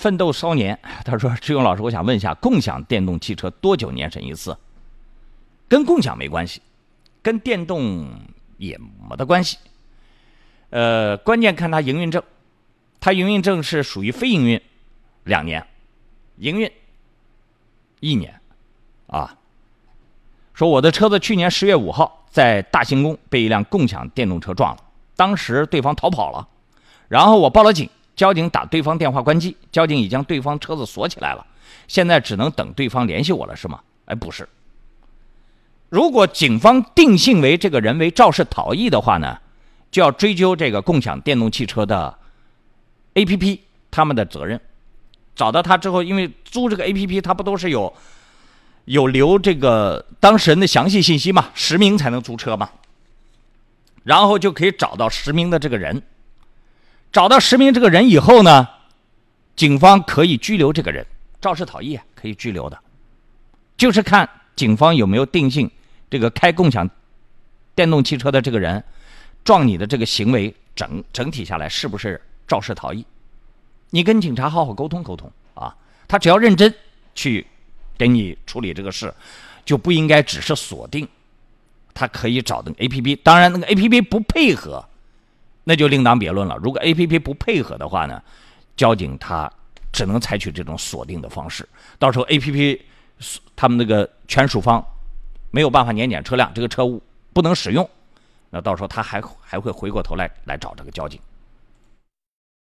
奋斗少年，他说：“志勇老师，我想问一下，共享电动汽车多久年审一次？跟共享没关系，跟电动也没得关系。呃，关键看他营运证，他营运证是属于非营运，两年；营运一年。啊，说我的车子去年十月五号在大兴宫被一辆共享电动车撞了，当时对方逃跑了，然后我报了警。”交警打对方电话关机，交警已将对方车子锁起来了，现在只能等对方联系我了，是吗？哎，不是。如果警方定性为这个人为肇事逃逸的话呢，就要追究这个共享电动汽车的 APP 他们的责任。找到他之后，因为租这个 APP，他不都是有有留这个当事人的详细信息嘛？实名才能租车嘛？然后就可以找到实名的这个人。找到实名这个人以后呢，警方可以拘留这个人，肇事逃逸可以拘留的，就是看警方有没有定性这个开共享电动汽车的这个人撞你的这个行为整整体下来是不是肇事逃逸？你跟警察好好沟通沟通啊，他只要认真去给你处理这个事，就不应该只是锁定，他可以找那个 A P P，当然那个 A P P 不配合。那就另当别论了。如果 A P P 不配合的话呢，交警他只能采取这种锁定的方式。到时候 A P P 他们那个权属方没有办法年检车辆，这个车不能使用，那到时候他还还会回过头来来找这个交警。